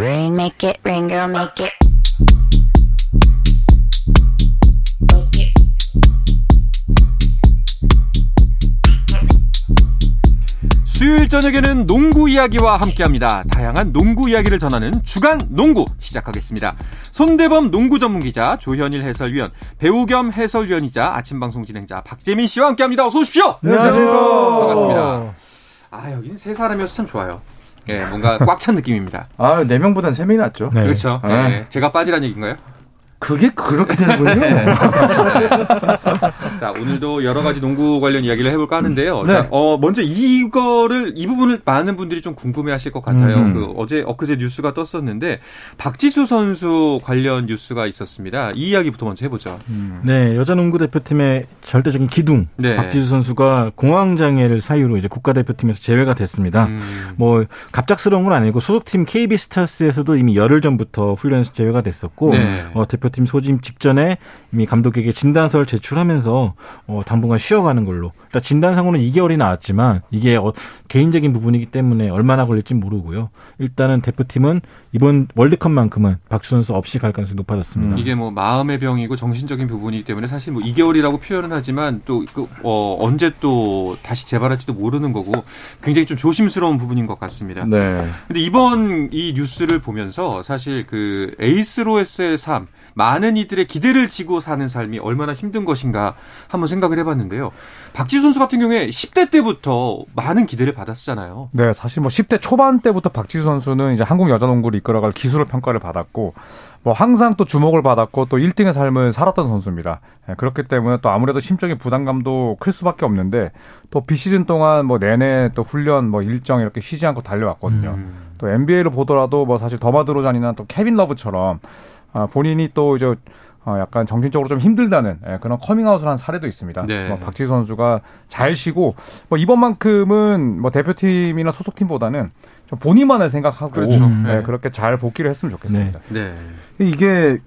Rain, make it rain, girl, make it. 수요일 저녁에는 농구 이야기와 함께합니다. 다양한 농구 이야기를 전하는 주간 농구 시작하겠습니다. 손대범 농구 전문 기자, 조현일 해설위원, 배우 겸 해설위원이자 아침 방송 진행자 박재민 씨와 함께합니다. 어서 오십시오. 안녕하십니까. 반갑습니다. 아 여기는 세 사람이어서 참 좋아요. 예, 뭔가 꽉 찬 느낌입니다. 아, 네 명보단 세 명이 낫죠. 네. 그렇죠. 네. 예, 제가 빠지란 얘기인가요? 그게 그렇게 되는군요. 자, 오늘도 여러 가지 농구 관련 이야기를 해볼까 하는데요. 네. 자, 어, 먼저 이거를, 이 부분을 많은 분들이 좀 궁금해 하실 것 같아요. 음. 그, 어제, 엊그제 뉴스가 떴었는데, 박지수 선수 관련 뉴스가 있었습니다. 이 이야기부터 먼저 해보죠. 네, 여자 농구 대표팀의 절대적인 기둥 네. 박지수 선수가 공황 장애를 사유로 이제 국가대표팀에서 제외가 됐습니다. 음, 뭐 갑작스러운 건 아니고 소속팀 KB 스타스에서도 이미 열흘 전부터 훈련에서 제외가 됐었고 네. 어, 대표 팀 소집 직전에 이미 감독에게 진단서를 제출하면서 어, 당분간 쉬어가는 걸로. 그러니까 진단상으로는 2개월이 나왔지만 이게 어, 개인적인 부분이기 때문에 얼마나 걸릴지 모르고요. 일단은 대표팀은 이번 월드컵만큼은 박지수 선수 없이 갈 가능성이 높아졌습니다. 이게 뭐 마음의 병이고 정신적인 부분이기 때문에 사실 뭐 2개월이라고 표현은 하지만 또 그, 어, 언제 또 다시 재발할지도 모르는 거고 굉장히 좀 조심스러운 부분인 것 같습니다. 네. 근데 이번 이 뉴스를 보면서 사실 그 에이스로에서의 삶, 많은 이들의 기대를 지고 사는 삶이 얼마나 힘든 것인가 한번 생각을 해봤는데요. 박지수 선수 같은 경우에 10대 때부터 많은 기대를 받았잖아요. 네, 사실 뭐 10대 초반 때부터 박지수 선수는 이제 한국 여자 농구를 이끌어갈 기술을 평가를 받았고, 뭐 항상 또 주목을 받았고 또 1등의 삶을 살았던 선수입니다. 예, 그렇기 때문에 또 아무래도 심적인 부담감도 클 수밖에 없는데 또 비시즌 동안 뭐 내내 또 훈련 뭐 일정 이렇게 쉬지 않고 달려왔거든요. 음. 또 NBA를 보더라도 뭐 사실 더마 드로잔이나 또 케빈 러브처럼 아, 본인이 또 이제 어, 약간 정신적으로 좀 힘들다는 예, 그런 커밍아웃을 한 사례도 있습니다. 네. 뭐 박지수 선수가 잘 쉬고 뭐 이번만큼은 뭐 대표팀이나 소속팀보다는 좀 본인만을 생각하고 그렇죠. 예, 네. 그렇게 잘 복귀를 했으면 좋겠습니다. 네. 이게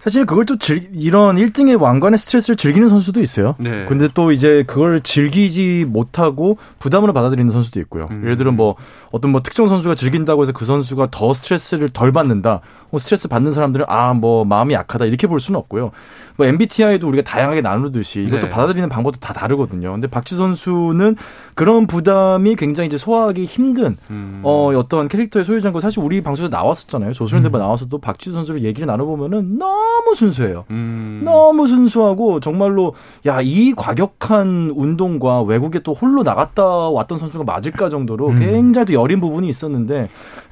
사실 그걸 또 즐, 이런 1등의 왕관의 스트레스를 즐기는 선수도 있어요. 네. 근데 또 이제 그걸 즐기지 못하고 부담으로 받아들이는 선수도 있고요. 음. 예를 들어 뭐 어떤 뭐 특정 선수가 즐긴다고 해서 그 선수가 더 스트레스를 덜 받는다. 뭐 스트레스 받는 사람들은 아 뭐 마음이 약하다 이렇게 볼 수는 없고요. 뭐 MBTI도 우리가 다양하게 나누듯이 이것도 네. 받아들이는 방법도 다 다르거든요. 근데 박지 선수는 그런 부담이 굉장히 이제 소화하기 힘든 음. 어, 어떤 캐릭터의 소유자인 거 사실 우리 방송에 나왔었잖아요. 조선일 대바 나와서도 박지수 선수를 얘기를 나눠보면은 너무 순수해요. 음. 너무 순수하고 정말로 야 이 과격한 운동과 외국에 또 홀로 나갔다 왔던 선수가 맞을까 정도로 음. 굉장히 또 여린 부분이 있었는데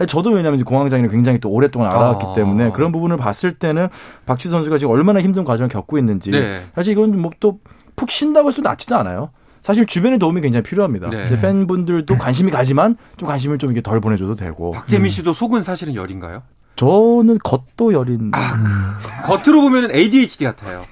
저도 왜냐하면 공황장애를 굉장히 또 오랫동안 알아왔기 아. 때문에 그런 부분을 봤을 때는 박지수 선수가 지금 얼마나 힘든 과정을 겪고 있는지 네. 사실 이건 뭐 또 푹 쉰다고 해서 낫지도 않아요. 사실 주변의 도움이 굉장히 필요합니다. 네. 이제 팬분들도 관심이 가지만 좀 관심을 좀 이게 덜 보내줘도 되고. 박재민 씨도 속은 사실은 열인가요? 저는 겉도 여린. 겉으로 보면 ADHD 같아요.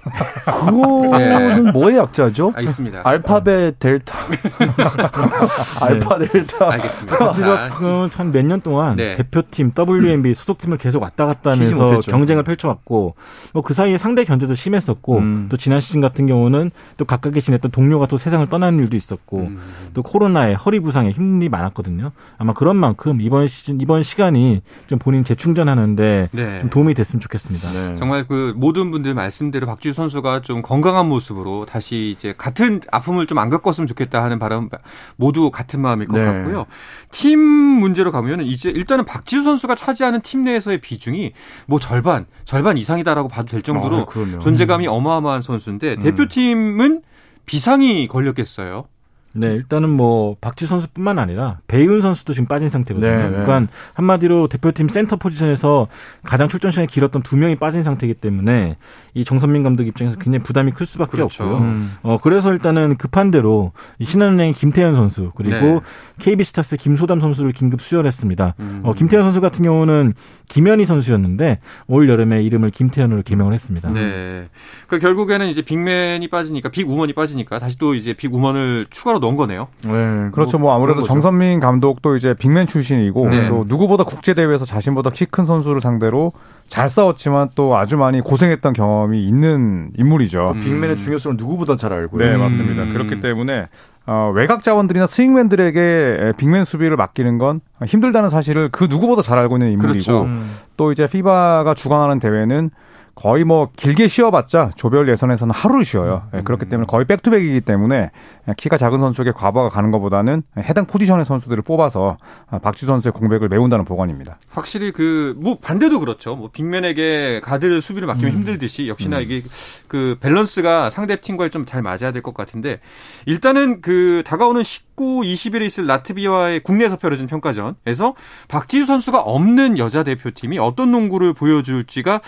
그거는 뭐의 약자죠? 알겠습니다. 알파벳 델타. 알파 델타. 알겠습니다. 박지수 자, 한몇 년 동안 네. 대표팀, WNBA 소속팀을 계속 왔다 갔다 하면서. 경쟁을 펼쳐왔고 뭐 그 사이에 상대 견제도 심했었고 음. 또 지난 시즌 같은 경우는 또 가깝게 지냈던 동료가 또 세상을 떠나는 일도 있었고 음. 또 코로나에 허리 부상에 힘이 많았거든요. 아마 그런 만큼 이번 시즌 이번 시간이 좀 본인 재충전하는 데 네. 좀 도움이 됐으면 좋겠습니다. 네. 정말 그 모든 분들 말씀대로 박지수 선수가 좀 건강한 모습으로 다시 이제 같은 아픔을 좀 안 겪었으면 좋겠다 하는 바람 모두 같은 마음일 것 네. 같고요. 팀 문제로 가면은 이제 일단은 박지수 선수가 차지하는 팀 내에서의 비중이 뭐 절반 절반 이상이다라고 봐도 될 정도로 아. 존재감이 어마어마한 선수인데 대표팀은 비상이 걸렸겠어요. 네, 일단은 뭐 박지 선수뿐만 아니라 배윤 선수도 지금 빠진 상태거든요. 네, 네. 그러니까 한마디로 대표팀 센터 포지션에서 가장 출전 시간이 길었던 두 명이 빠진 상태이기 때문에 이 정선민 감독 입장에서 굉장히 부담이 클 수밖에 그렇죠. 없고요. 음. 어 그래서 일단은 급한 대로 이 신한은행의 김태연 선수 그리고 네. KB Stars 김소담 선수를 긴급 수혈했습니다. 음. 어, 김태연 선수 같은 경우는 김연희 선수였는데 올 여름에 이름을 김태연으로 개명을 했습니다. 네. 그 결국에는 이제 big man이 빠지니까 big woman이 빠지니까 다시 또 이제 big woman을 추가로 넣은 거네요. 네. 그렇죠. 뭐 아무래도. 정선민 감독도 이제 big man 출신이고 네. 또 누구보다 국제 대회에서 자신보다 키 큰 선수를 상대로 잘 싸웠지만 또 아주 많이 고생했던 경험이 있는 인물이죠. 음. 빅맨의 중요성을 누구보다 잘 알고요. 네, 음. 맞습니다. 그렇기 때문에 어, 외곽 자원들이나 스윙맨들에게 빅맨 수비를 맡기는 건 힘들다는 사실을 그 누구보다 잘 알고 있는 인물이고 그렇죠. 음. 또 이제 피바가 주관하는 대회는 거의 뭐 길게 쉬어봤자 조별 예선에서는 하루를 쉬어요. 예, 그렇기 때문에 거의 백투백이기 때문에 키가 작은 선수에게 과부하가 가는 것보다는 해당 포지션의 선수들을 뽑아서 박지 선수의 공백을 메운다는 보관입니다. 확실히 그 뭐 반대도 그렇죠. 뭐 빅맨에게 가드 수비를 맡기면 음. 힘들듯이 역시나 이게 그 밸런스가 상대 팀과의 좀잘 맞아야 될 것 같은데 일단은 그 다가오는 19, 20일에 있을 라트비아와의 국내에서 펼쳐진 평가전에서 박지수 선수가 없는 여자 대표팀이 어떤 농구를 보여줄지가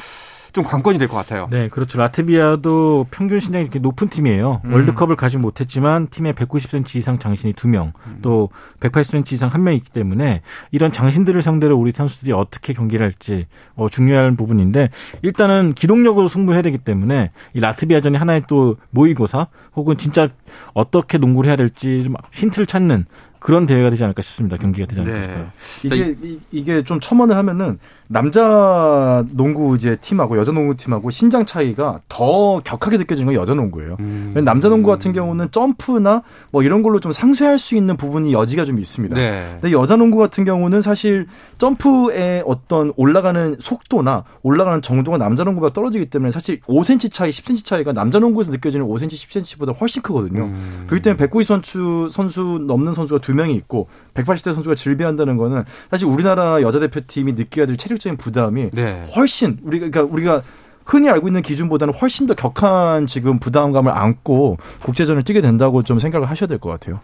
좀 관건이 될 것 같아요. 네, 그렇죠. 라트비아도 평균 신장이 이렇게 높은 팀이에요. 음. 월드컵을 가지 못했지만 팀에 190cm 이상 장신이 2명, 또 180cm 이상 1명 있기 때문에 이런 장신들을 상대로 우리 선수들이 어떻게 경기를 할지 어, 중요한 부분인데 일단은 기동력으로 승부해야 되기 때문에 이 라트비아전이 하나의 또 모의고사 혹은 진짜 어떻게 농구를 해야 될지 좀 힌트를 찾는 그런 대회가 되지 않을까 싶습니다. 경기가 되지 않을까 네. 싶어요. 이게 이- 이게 좀 첨언을 하면은 남자 농구 이제 팀하고 여자 농구 팀하고 신장 차이가 더 격하게 느껴지는 건 여자 농구예요. 음. 남자 농구 같은 경우는 점프나 뭐 이런 걸로 좀 상쇄할 수 있는 부분이 여지가 좀 있습니다. 네. 근데 여자 농구 같은 경우는 사실 점프의 어떤 올라가는 속도나 올라가는 정도가 남자 농구보다 떨어지기 때문에 사실 5cm 차이, 10cm 차이가 남자 농구에서 느껴지는 5cm, 10cm보다 훨씬 크거든요. 음. 그렇기 때문에 190 선수, 선수 넘는 선수가 두 명이 있고 180대 선수가 질비한다는 거는 사실 우리나라 여자 대표팀이 느껴야 될 체력적인 부담이 네. 훨씬 우리가 그러니까 우리가 흔히 알고 있는 기준보다는 훨씬 더 격한 지금 부담감을 안고 국제전을 뛰게 된다고 좀 생각을 하셔야 될 것 같아요.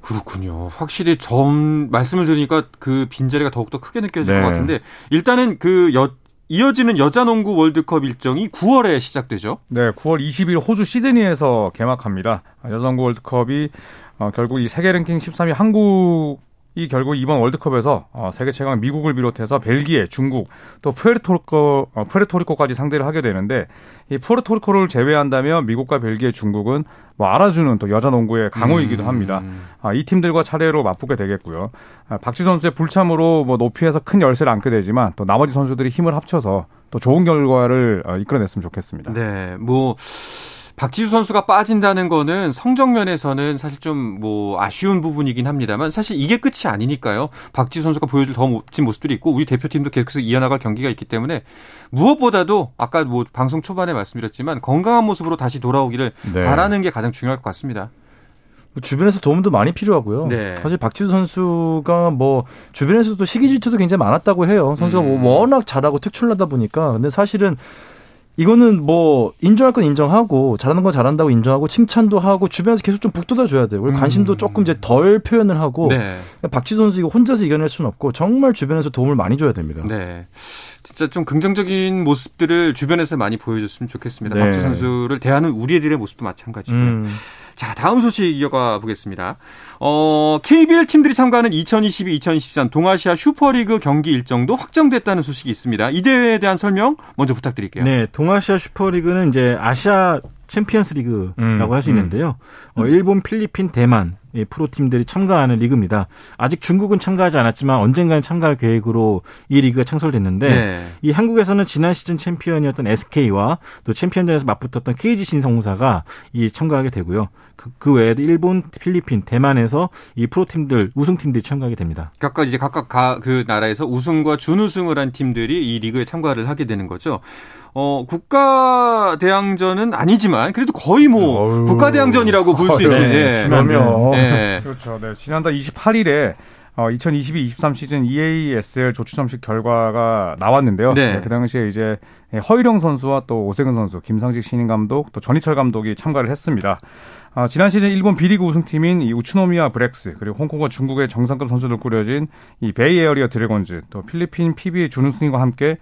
그렇군요. 확실히 점 말씀을 들으니까 그 빈자리가 더욱더 크게 느껴질 네. 것 같은데 일단은 그 여, 이어지는 여자 농구 월드컵 일정이 9월에 시작되죠. 네, 9월 20일 호주 시드니에서 개막합니다. 여자 농구 월드컵이 어, 결국 이 세계 랭킹 13위 한국이 결국 이번 월드컵에서 어, 세계 최강 미국을 비롯해서 벨기에, 중국, 또 푸에르토리코, 어, 푸에르토리코까지 상대를 하게 되는데 이 푸에르토리코를 제외한다면 미국과 벨기에, 중국은 뭐 알아주는 또 여자 농구의 강호이기도 음. 합니다. 아, 이 팀들과 차례로 맞붙게 되겠고요. 아, 박지 선수의 불참으로 뭐 높이에서 큰 열세를 안게 되지만 또 나머지 선수들이 힘을 합쳐서 또 좋은 결과를 어, 이끌어냈으면 좋겠습니다. 네, 뭐 박지수 선수가 빠진다는 거는 성적 면에서는 사실 좀 뭐 아쉬운 부분이긴 합니다만 사실 이게 끝이 아니니까요. 박지수 선수가 보여줄 더 멋진 모습들이 있고 우리 대표팀도 계속해서 이어나갈 경기가 있기 때문에 무엇보다도 아까 뭐 방송 초반에 말씀드렸지만 건강한 모습으로 다시 돌아오기를 네. 바라는 게 가장 중요할 것 같습니다. 뭐 주변에서 도움도 많이 필요하고요. 네. 사실 박지수 선수가 뭐 주변에서도 시기 질투도 굉장히 많았다고 해요. 선수가 음. 뭐 워낙 잘하고 특출나다 보니까. 근데 사실은 이거는 뭐 인정할 건 인정하고 잘하는 건 잘한다고 인정하고 칭찬도 하고 주변에서 계속 좀 북돋아 줘야 돼요. 그리고 관심도 조금 이제 덜 표현을 하고 네. 박지수 선수 이거 혼자서 이겨낼 수는 없고 정말 주변에서 도움을 많이 줘야 됩니다. 네. 진짜 좀 긍정적인 모습들을 주변에서 많이 보여줬으면 좋겠습니다. 네. 박지수 선수를 대하는 우리 애들의 모습도 마찬가지고요. 음. 자, 다음 소식 이어가 보겠습니다. 어, KBL 팀들이 참가하는 2022-2023 동아시아 슈퍼리그 경기 일정도 확정됐다는 소식이 있습니다. 이 대회에 대한 설명 먼저 부탁드릴게요. 네, 동아시아 슈퍼리그는 이제 아시아 챔피언스 리그라고 음, 할수 음. 있는데요. 어, 일본, 필리핀, 대만 이 프로팀들이 참가하는 리그입니다. 아직 중국은 참가하지 않았지만 언젠가는 참가할 계획으로 이 리그가 창설됐는데 네. 이 한국에서는 지난 시즌 챔피언이었던 SK와 또 챔피언전에서 맞붙었던 KG 신성사가 이 참가하게 되고요. 그, 그 외에도 일본, 필리핀, 대만에서 이 프로팀들 우승팀들이 참가하게 됩니다. 각각 이제 각각 가, 그 나라에서 우승과 준우승을 한 팀들이 이 리그에 참가를 하게 되는 거죠. 어, 국가 대항전은 아니지만 그래도 거의 뭐 어휴. 국가 대항전이라고 볼 수 있는 네, 예. 그러면 예. 그렇죠. 네. 지난달 28일에 어, 2022-23 시즌 E EASL 조추첨식 결과가 나왔는데요. 네. 그 당시에 이제 허일영 선수와 또 오세근 선수, 김상식 신인 감독, 또 전희철 감독이 참가를 했습니다. 아, 지난 시즌 일본 B리그 우승팀인 이 우츠노미야 브렉스 그리고 홍콩과 중국의 정상급 선수들 꾸려진 이 베이 에어리어 드래곤즈 또 필리핀 PBA 준우승과 함께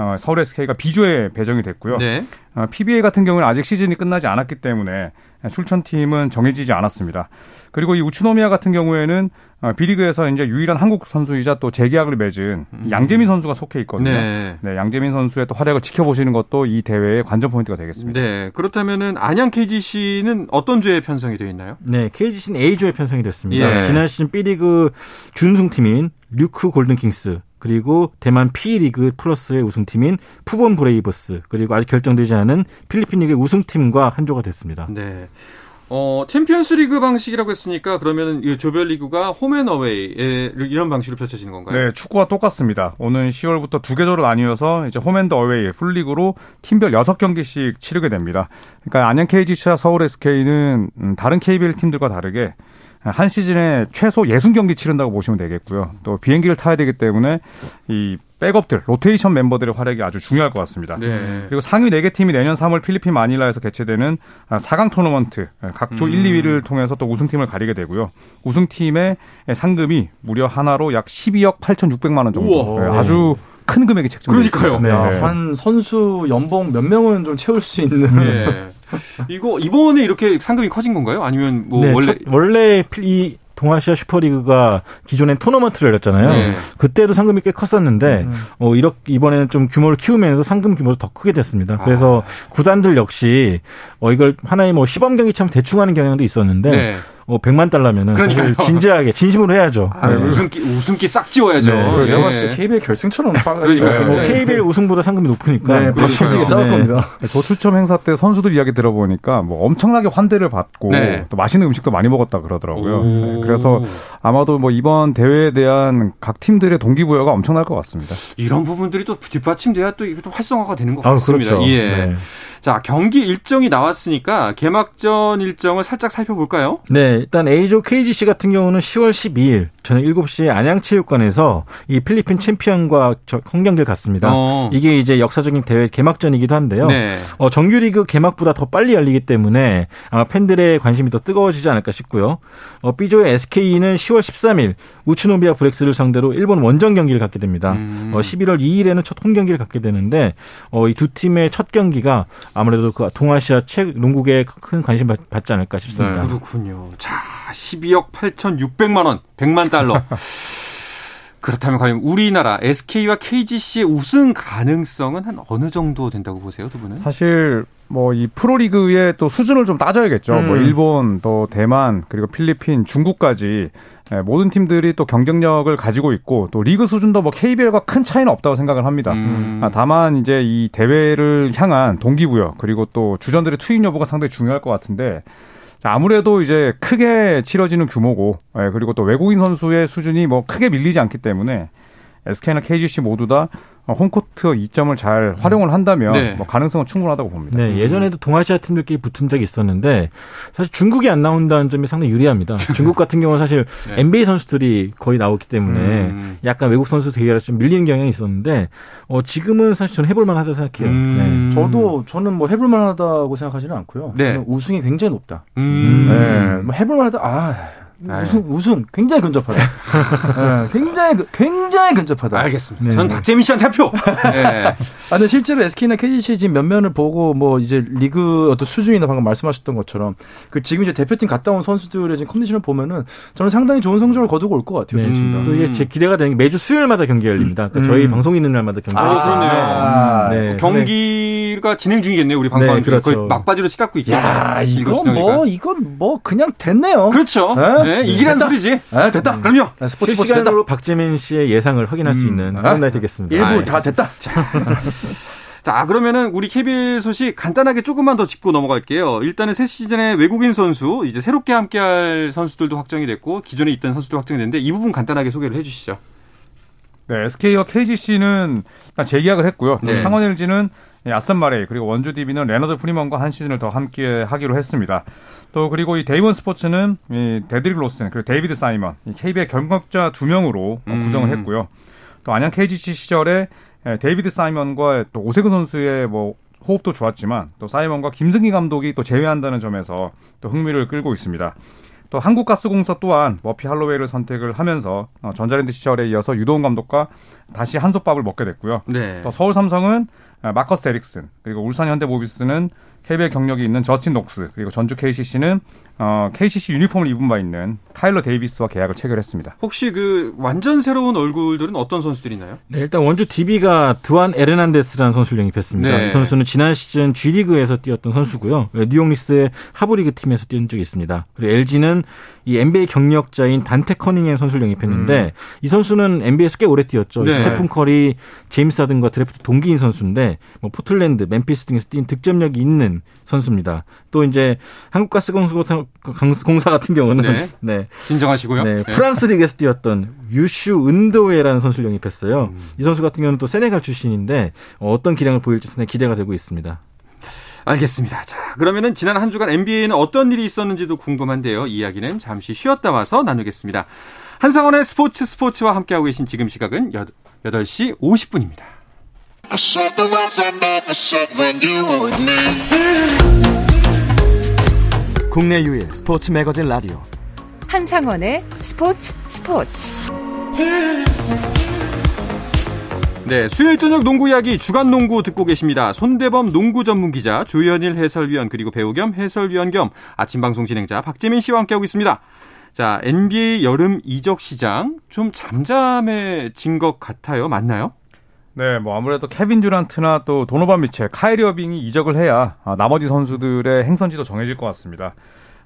어, 서울 SK가 B조에 배정이 됐고요. 네. 어, PBA 같은 경우는 아직 시즌이 끝나지 않았기 때문에 출전팀은 정해지지 않았습니다. 그리고 이 우츠노미야 같은 경우에는 어, B리그에서 이제 유일한 한국 선수이자 또 재계약을 맺은 양재민 선수가 속해 있거든요. 네. 네, 양재민 선수의 또 활약을 지켜보시는 것도 이 대회의 관전 포인트가 되겠습니다. 네. 그렇다면은 안양 KGC는 어떤 죄에 편성이 되어 있나요? 네, KGC는 A조에 편성이 됐습니다. 예. 지난 시즌 B리그 준우승팀인 류크 골든킹스 그리고 대만 P리그 플러스의 우승팀인 푸본 브레이브스 그리고 아직 결정되지 않은 필리핀 리그의 우승팀과 한조가 됐습니다. 네. 어, 챔피언스 리그 방식이라고 했으니까 그러면은 이 조별리그가 홈앤어웨이 이런 방식으로 펼쳐지는 건가요? 네, 축구와 똑같습니다. 오는 10월부터 두 계절로 나뉘어서 이제 홈앤드 어웨이 풀리그로 팀별 6경기씩 치르게 됩니다. 그러니까 안양 KGC와 서울 SK는 음, 다른 KBL 팀들과 다르게 한 시즌에 최소 60경기 치른다고 보시면 되겠고요. 또 비행기를 타야 되기 때문에 이 백업들, 로테이션 멤버들의 활약이 아주 중요할 것 같습니다. 네. 그리고 상위 4개 팀이 내년 3월 필리핀 마닐라에서 개최되는 4강 토너먼트 각조 음. 1, 2위를 통해서 또 우승팀을 가리게 되고요. 우승팀의 상금이 무려 하나로 약 12억 8,600만 원 정도. 우와. 네, 아주 큰 금액이 책정돼 그러니까요. 네. 한 선수 연봉 몇 명은 좀 채울 수 있는 예. 이거 이번에 이렇게 상금이 커진 건가요? 아니면 뭐 네, 원래 첫- 원래 필- 이 동아시아 슈퍼리그가 기존엔 토너먼트를 열렸잖아요. 네. 그때도 상금이 꽤 컸었는데 어 이렇게 이번에는 좀 규모를 키우면서 상금 규모도 더 크게 됐습니다. 그래서 구단들 역시 어 이걸 하나의 뭐 시범 경기처럼 대충 하는 경향도 있었는데 네. 어 100만 달러면은 그러니까요. 진지하게 진심으로 해야죠. 아, 네. 웃음기 웃음기 싹 지워야죠. 네. 제가 예. 봤을 때 KBL 결승처럼. 네, 뭐 KBL 우승보다 상금이 높으니까 네, 그렇죠. 솔직히 싸울 네. 겁니다. 조추첨 행사 때 선수들 이야기 들어보니까 뭐 엄청나게 환대를 받고 네. 또 맛있는 음식도 많이 먹었다 그러더라고요. 오. 네, 그래서 아마도 뭐 이번 대회에 대한 각 팀들의 동기부여가 엄청날 것 같습니다. 이런 부분들이 또 뒷받침돼야 또 이게 또 활성화가 되는 것 아, 같습니다. 그렇죠. 예. 네. 자 경기 일정이 나왔으니까 개막전 일정을 살짝 살펴볼까요? 네, 일단 A조 KGC 같은 경우는 10월 12일 저녁 7시에 안양체육관에서 이 필리핀 챔피언과 저- 홈경기를 갖습니다. 어. 이게 이제 역사적인 대회 개막전이기도 한데요. 네. 어, 정규리그 개막보다 더 빨리 열리기 때문에 아마 팬들의 관심이 더 뜨거워지지 않을까 싶고요. 어, B조의 SK는 10월 13일 우츠노비아 브렉스를 상대로 일본 원정 경기를 갖게 됩니다. 음. 어, 11월 2일에는 첫 홈 경기를 갖게 되는데 어, 이 두 팀의 첫 경기가 아무래도 그 동아시아 체 농구계에 큰 관심 받- 받지 않을까 싶습니다. 그렇군요. 자, 12억 8,600만 원, 100만 달러. 그렇다면 과연 우리나라 SK와 KGC의 우승 가능성은 한 어느 정도 된다고 보세요, 두 분은? 사실 뭐 이 프로리그의 또 수준을 좀 따져야겠죠. 음. 뭐 일본, 또 대만, 그리고 필리핀, 중국까지 예, 모든 팀들이 또 경쟁력을 가지고 있고 또 리그 수준도 뭐 KBL과 큰 차이는 없다고 생각을 합니다. 음. 아, 다만 이제 이 대회를 향한 동기부여 그리고 또 주전들의 투입 여부가 상당히 중요할 것 같은데 자, 아무래도 이제 크게 치러지는 규모고 예, 그리고 또 외국인 선수의 수준이 뭐 크게 밀리지 않기 때문에 SK나 KGC 모두 다 어, 홈코트 2점을 잘 활용을 한다면 네. 뭐 가능성은 충분하다고 봅니다. 네, 예전에도 동아시아 팀들끼리 붙은 적이 있었는데 사실 중국이 안 나온다는 점이 상당히 유리합니다. 중국 같은 경우는 사실 네. NBA 선수들이 거의 나오기 때문에 음. 약간 외국 선수 대결에 좀 밀리는 경향이 있었는데 어, 지금은 사실 저는 해볼 만하다고 생각해요. 음. 저도 저는 뭐 해볼 만하다고 생각하지는 않고요. 네. 우승이 굉장히 높다. 음. 네, 뭐 해볼 만하다. 아. 우승 우승 굉장히 근접하다. 네, 굉장히 그- 굉장히 근접하다. 알겠습니다. 네. 저는 박재민 씨한테 한 표. 네. 아, 근데 실제로 SK나 KGC 지금 면면을 보고 뭐 이제 리그 어떤 수준이나 방금 말씀하셨던 것처럼 그 지금 이제 대표팀 갔다 온 선수들의 지금 컨디션을 보면은 저는 상당히 좋은 성적을 거두고 올 것 같아요. 네. 음. 또 이게 제 기대가 되는 게 매주 수요일마다 경기 열립니다. 그러니까 저희 음. 방송 있는 날마다 경기. 아, 그러네요. 아, 네. 경기 가 진행 중이겠네요. 우리 방송하는 네, 중에 거의 그렇죠. 막바지로 치닫고 있겠네요. 야, 시간이니까. 뭐 이건 뭐 그냥 됐네요. 그렇죠. 네? 네, 이기란 됐다. 소리지. 아, 됐다. 그럼요. 아, 스포츠. 실시간으로 박재민 씨의 예상을 확인할 수 음. 있는 아? 그런 날이 되겠습니다. 일부 아, 다 됐다. 자, 그러면은 우리 KBL 소식 간단하게 조금만 더 짚고 넘어갈게요. 일단은 새 시즌에 외국인 선수, 이제 새롭게 함께할 선수들도 확정이 됐고, 기존에 있던 선수도 확정이 됐는데, 이 부분 간단하게 소개를 해주시죠. 네, SK와 KGC는 재계약을 했고요. 또 네. 창원 LG는 아셈 마레이 그리고 원주 DB는 레나드 프리먼과 한 시즌을 더 함께 하기로 했습니다. 또 그리고 이 데이원 스포츠는 이 디드릭 로슨 그리고 데이비드 사이먼 이 KBL 경력자 두 명으로 어, 음. 구성을 했고요. 또 안양 KGC 시절에 에, 데이비드 사이먼과 또 오세근 선수의 뭐 호흡도 좋았지만 또 사이먼과 김승기 감독이 또 재회한다는 점에서 또 흥미를 끌고 있습니다. 또 한국가스공사 또한 머피 할로웨이를 선택을 하면서 어, 전자랜드 시절에 이어서 유도훈 감독과 다시 한솥밥을 먹게 됐고요. 네. 또 서울 삼성은 아, 마커스 데릭슨. 그리고 울산 현대모비스는 KBL 경력이 있는 저스틴 녹스 그리고 전주 KCC는 어, KCC 유니폼을 입은 바 있는 타일러 데이비스와 계약을 체결했습니다. 혹시 그 완전 새로운 얼굴들은 어떤 선수들이 있나요? 네, 일단 원주 DB가 드완 에르난데스라는 선수를 영입했습니다. 네. 이 선수는 지난 시즌 G리그에서 뛰었던 선수고요. 네, 뉴욕 닉스의 하부리그 팀에서 뛰은 적이 있습니다. 그리고 LG는 이 NBA 경력자인 단테 커닝햄 선수를 영입했는데 음. 이 선수는 NBA에서 꽤 오래 뛰었죠. 네. 스테픈 커리, 제임스 하든과 드래프트 동기인 선수인데 뭐 포틀랜드, 멤피스 등에서 뛴 득점력이 있는 선수입니다. 또 이제 한국가스공사 같은 경우는 네, 네. 진정하시고요. 네, 네. 프랑스 리그에서 뛰었던 유슈 은도웨라는 선수를 영입했어요. 음. 이 선수 같은 경우는 또 세네갈 출신인데 어떤 기량을 보일지 상당히 기대가 되고 있습니다. 알겠습니다. 자, 그러면은 지난 한 주간 NBA에는 어떤 일이 있었는지도 궁금한데요. 이야기는 잠시 쉬었다 와서 나누겠습니다. 한상원의 스포츠 스포츠와 함께하고 계신 지금 시각은 8시 50분입니다. 국내 유일 스포츠 매거진 라디오 한상원의 스포츠 스포츠 네, 수요일 저녁 농구 이야기 주간 농구 듣고 계십니다. 손대범 농구 전문 기자, 조현일 해설위원 그리고 배우 겸 해설위원 겸 아침 방송 진행자 박재민 씨와 함께하고 있습니다. 자, NBA 여름 이적 시장 좀 잠잠해진 것 같아요. 맞나요? 네, 뭐 아무래도 케빈 듀란트나 또 도노반 미첼, 카이리 어빙이 이적을 해야 아, 나머지 선수들의 행선지도 정해질 것 같습니다.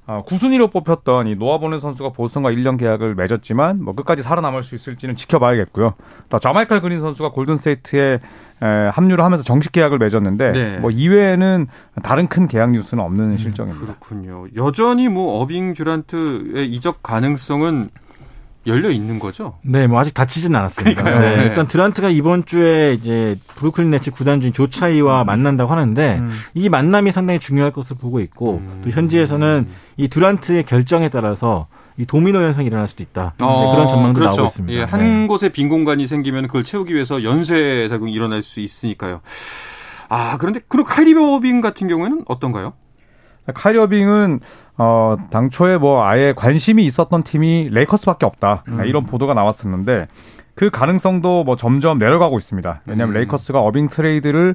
어, 구순위로 뽑혔던 이 노아보는 선수가 보스턴과 1년 계약을 맺었지만 뭐 끝까지 살아남을 수 있을지는 지켜봐야겠고요. 또 자마이칼 그린 선수가 골든스테이트에 에, 합류를 하면서 정식 계약을 맺었는데 네. 뭐 이외에는 다른 큰 계약 뉴스는 없는 음, 실정입니다. 그렇군요. 여전히 뭐 어빙 듀란트의 이적 가능성은 열려 있는 거죠? 네, 뭐 아직 다치진 않았습니다. 네, 네. 일단 드란트가 이번 주에 이제 브루클린 네츠 구단주인 조차이와 음. 만난다고 하는데 음. 이 만남이 상당히 중요할 것으로 보고 있고 음. 또 현지에서는 이 듀란트의 결정에 따라서 이 도미노 현상이 일어날 수도 있다. 네, 어, 그런 전망도 그렇죠. 나오고 있습니다. 예, 한 네. 곳에 빈 공간이 생기면 그걸 채우기 위해서 연쇄 작용이 일어날 수 있으니까요. 아, 그런데 그럼 카이리 어빙 같은 경우에는 어떤가요? 카이리 어빙은 어, 당초에 뭐 아예 관심이 있었던 팀이 레이커스밖에 없다. 음. 이런 보도가 나왔었는데 그 가능성도 뭐 점점 내려가고 있습니다. 왜냐하면 음. 레이커스가 어빙 트레이드를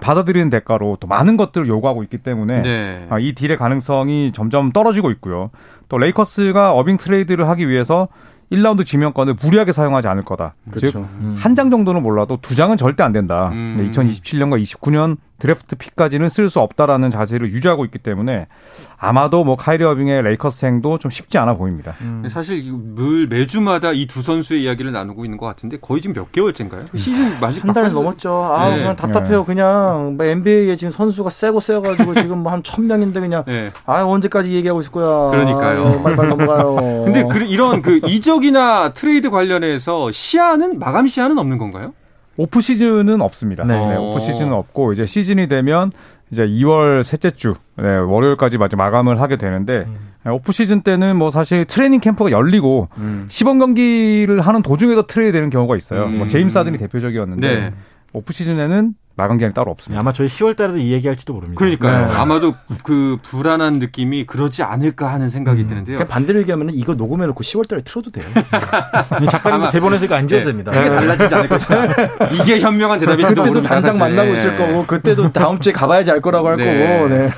받아들이는 대가로 또 많은 것들을 요구하고 있기 때문에 네. 아, 이 딜의 가능성이 점점 떨어지고 있고요. 또 레이커스가 어빙 트레이드를 하기 위해서 1라운드 지명권을 무리하게 사용하지 않을 거다. 그렇죠. 음. 즉 한 장 정도는 몰라도 두 장은 절대 안 된다. 음. 2027년과 29년 드래프트 픽까지는 쓸 수 없다라는 자세를 유지하고 있기 때문에 아마도 뭐 카이리 어빙의 레이커스 행도 좀 쉽지 않아 보입니다. 음. 사실 늘 매주마다 이 두 선수의 이야기를 나누고 있는 것 같은데 거의 지금 몇 개월째인가요? 음. 시즌 마치고 한달 넘었죠. 아 네. 그냥 답답해요. 네. 그냥 뭐 NBA에 지금 선수가 쌔고 쌔가지고 지금 뭐 한천 명인데 그냥 네. 아 언제까지 얘기하고 있을 거야. 그러니까요. 빨빨 넘어가요. 근데 그, 이런 그 이적이나 트레이드 관련해서 시한은 마감 시한은 없는 건가요? 오프 시즌은 없습니다. 네. 네, 오프 시즌은 없고 이제 시즌이 되면 이제 2월 셋째 주 네, 월요일까지 마저 마감을 하게 되는데 음. 네, 오프 시즌 때는 뭐 사실 트레이닝 캠프가 열리고 음. 시범 경기를 하는 도중에도 트레이드 되는 경우가 있어요. 음. 뭐 제임스 하든이 대표적이었는데 네. 오프 시즌에는 마감 기한이 따로 없습니다. 아마 저희 10월 달에도 이 얘기할지도 모릅니다. 그러니까요. 네. 아마도 그 불안한 느낌이 그러지 않을까 하는 생각이 음. 드는데요. 반대로 얘기하면 이거 녹음해놓고 10월 달에 틀어도 돼요. 작가님 대본에서 이거 안 지어도 네. 됩니다. 크게 달라지지 않을 것이다. 이게 현명한 대답일지도 그때도 당장 사실. 만나고 있을 거고 그때도 다음 주에 가봐야지 알 거라고 할 네. 거고. 네.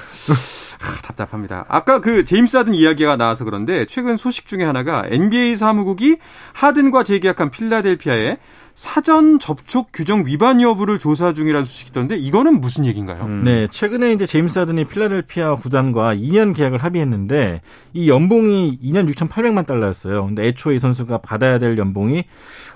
아, 답답합니다. 아까 그 제임스 하든 이야기가 나와서 그런데 최근 소식 중에 하나가 NBA 사무국이 하든과 재계약한 필라델피아에 사전 접촉 규정 위반 여부를 조사 중이라는 소식이 있던데 이거는 무슨 얘기인가요? 음. 네, 최근에 이제 제임스 하든이 필라델피아 구단과 2년 계약을 합의했는데 이 연봉이 2년 6,800만 달러였어요. 근데 애초에 이 선수가 받아야 될 연봉이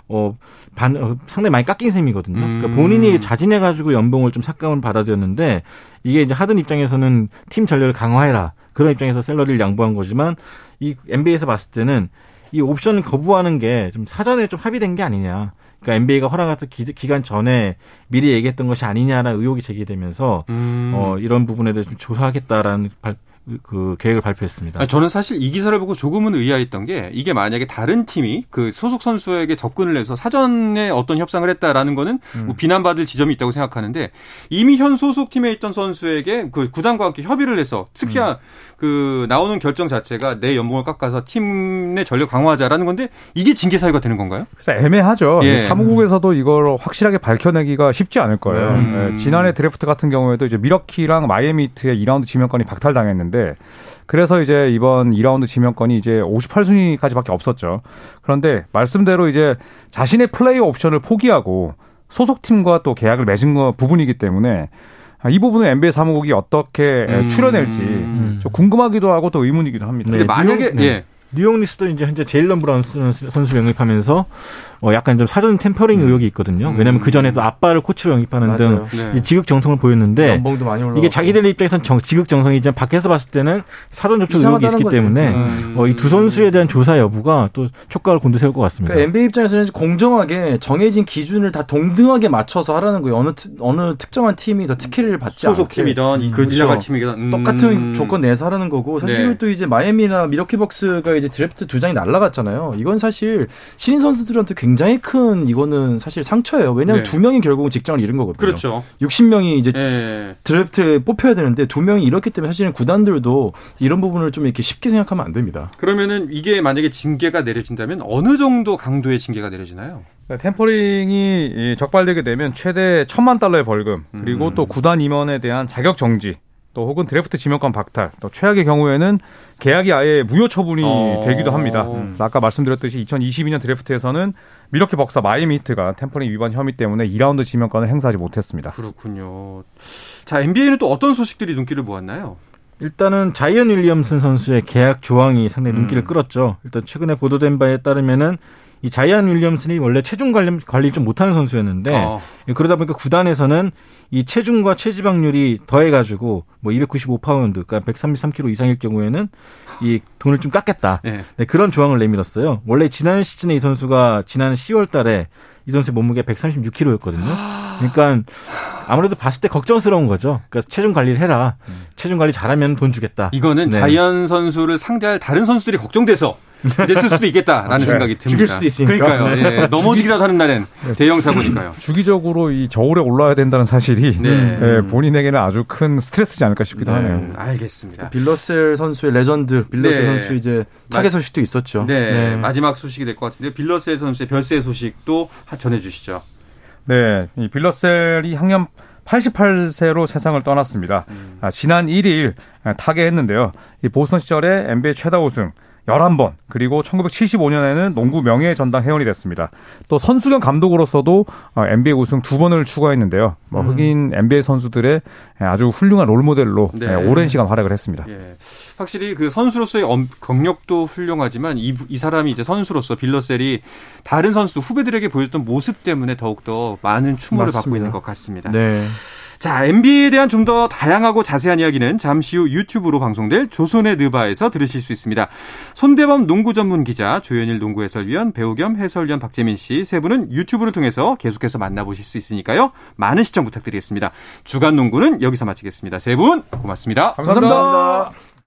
어, 반, 어, 상당히 많이 깎인 셈이거든요. 그러니까 음. 그러니까 본인이 자진해가지고 연봉을 좀 삭감을 받아들였는데 이게 이제 하든 입장에서는 팀 전력을 강화해라. 그런 입장에서 셀러리를 양보한 거지만 이 NBA에서 봤을 때는 이 옵션을 거부하는 게 좀 사전에 좀 합의된 게 아니냐. 그러니까 NBA가 허락했던 기, 간 전에 미리 얘기했던 것이 아니냐라는 의혹이 제기되면서 음. 어, 이런 부분에 대해서 좀 조사하겠다라는 발, 그 계획을 발표했습니다. 저는 사실 이 기사를 보고 조금은 의아했던 게 이게 만약에 다른 팀이 그 소속 선수에게 접근을 해서 사전에 어떤 협상을 했다라는 거는 음. 뭐 비난받을 지점이 있다고 생각하는데 이미 현 소속 팀에 있던 선수에게 그 구단과 함께 협의를 해서 특히나 음. 그 나오는 결정 자체가 내 연봉을 깎아서 팀 내 전력 강화하자라는 건데 이게 징계 사유가 되는 건가요? 그래서 애매하죠. 예. 사무국에서도 이걸 확실하게 밝혀내기가 쉽지 않을 거예요. 음. 네. 지난해 드래프트 같은 경우에도 이제 밀워키랑 마이애미 히트의 2라운드 지명권이 박탈당했는데 그래서 이제 이번 2라운드 지명권이 이제 58순위까지밖에 없었죠. 그런데 말씀대로 이제 자신의 플레이어 옵션을 포기하고 소속팀과 또 계약을 맺은 거 부분이기 때문에 아, 이 부분은 NBA 사무국이 어떻게 음. 출연할지 음. 좀 궁금하기도 하고 또 의문이기도 합니다. 네, 만약에 네. 예. 뉴욕 닉스도 이제 현재 제일런 브런슨 선수 영입하면서 어 약간 좀 사전 템퍼링 음. 의혹이 있거든요. 왜냐하면 그 전에도 아빠를 코치로 영입하는 등 맞아요. 네. 이 지극정성을 보였는데 연봉도 많이 올라. 이게 자기들 입장에선 정, 지극정성이지만 밖에서 봤을 때는 사전 접촉 의혹이 있기 거지. 때문에 음. 어, 이 두 선수에 대한 조사 여부가 또 촉각을 곤두세울 것 같습니다. 그러니까 NBA 입장에서는 공정하게 정해진 기준을 다 동등하게 맞춰서 하라는 거예요. 어느 트- 어느 특정한 팀이 더 특혜를 받지 않게. 소속 팀이던 이 그렇죠. 밀려간 팀이든 음. 똑같은 조건 내서 하라는 거고 사실 네. 또 이제 마이애미나 밀워키 벅스가 이제 드래프트 두 장이 날라갔잖아요. 이건 사실 신인 선수들한테 굉장히 큰 이거는 사실 상처예요. 왜냐하면 네. 두 명이 결국은 직장을 잃은 거거든요. 그렇죠. 60명이 이제 예. 드래프트에 뽑혀야 되는데 두 명이 잃었기 때문에 사실은 구단들도 이런 부분을 좀 이렇게 쉽게 생각하면 안 됩니다. 그러면은 이게 만약에 징계가 내려진다면 어느 정도 강도의 징계가 내려지나요? 네, tampering이 이 적발되게 되면 최대 천만 달러의 벌금 그리고 음. 또 구단 임원에 대한 자격 정지 또 혹은 드래프트 지명권 박탈 또 최악의 경우에는 계약이 아예 무효 처분이 어. 되기도 합니다. 음. 그래서 아까 말씀드렸듯이 2022년 드래프트에서는 밀워키 벅스와 마이애미 히트가 tampering 위반 혐의 때문에 2라운드 지명권을 행사하지 못했습니다. 그렇군요. 자, NBA는 또 어떤 소식들이 눈길을 모았나요? 일단은 자이언 윌리엄슨 선수의 계약 조항이 상당히 눈길을 음. 끌었죠. 일단 최근에 보도된 바에 따르면은 이 자이언 윌리엄슨이 원래 체중 관리, 관리를 좀 못하는 선수였는데 어, 그러다 보니까 구단에서는 이 체중과 체지방률이 더해가지고 뭐 295파운드, 그러니까 133kg 이상일 경우에는 이 돈을 좀 깎겠다. 예. 네, 그런 조항을 내밀었어요. 원래 지난 시즌에 이 선수가 지난 10월달에 이 선수의 몸무게가 136kg였거든요. 그러니까 아무래도 봤을 때 걱정스러운 거죠. 그러니까 체중 관리를 해라. 체중 관리 잘하면 돈 주겠다. 이거는 네. 자이언 선수를 상대할 다른 선수들이 걱정돼서 이랬을 수도 있겠다라는 네. 생각이 듭니다. 죽일 수도 있으니까. 그러니까요. 예, 넘어지기라도 하는 날엔 대형 사고니까요. 주기적으로 이 저울에 올라야 된다는 사실이 네. 예, 본인에게는 아주 큰 스트레스지 않을까 싶기도 하네요. 음, 알겠습니다. 빌 러셀 선수의 레전드, 빌 러셀 네. 선수 이제 타계 소식도 있었죠. 네, 마지막 소식이 될 것 같은데 빌 러셀 선수의 별세 소식도 하- 전해 주시죠. 네, 이 빌 러셀이 향년 88세로 세상을 떠났습니다. 음. 아, 지난 1일 타계했는데요. 이 보스턴 시절에 NBA 최다 우승 11번, 그리고 1975년에는 농구 명예 전당 회원이 됐습니다. 또 선수 겸 감독으로서도 어, NBA 우승 두 번을 추가했는데요. 뭐 흑인 NBA 선수들의 아주 훌륭한 롤모델로 네. 예, 오랜 시간 활약을 했습니다. 예. 확실히 그 선수로서의 엄- 경력도 훌륭하지만 이, 이 사람이 이제 선수로서 빌러셀이 다른 선수 후배들에게 보여줬던 모습 때문에 더욱더 많은 추모를 받고 맞습니다. 있는 것 같습니다. 네. 자, NBA에 대한 좀 더 다양하고 자세한 이야기는 잠시 후 유튜브로 방송될 조선의 느바에서 들으실 수 있습니다. 손대범 농구 전문 기자, 조현일 농구 해설위원, 배우 겸 해설위원 박재민 씨 세 분은 유튜브를 통해서 계속해서 만나보실 수 있으니까요. 많은 시청 부탁드리겠습니다. 주간 농구는 여기서 마치겠습니다. 세 분 고맙습니다. 감사합니다.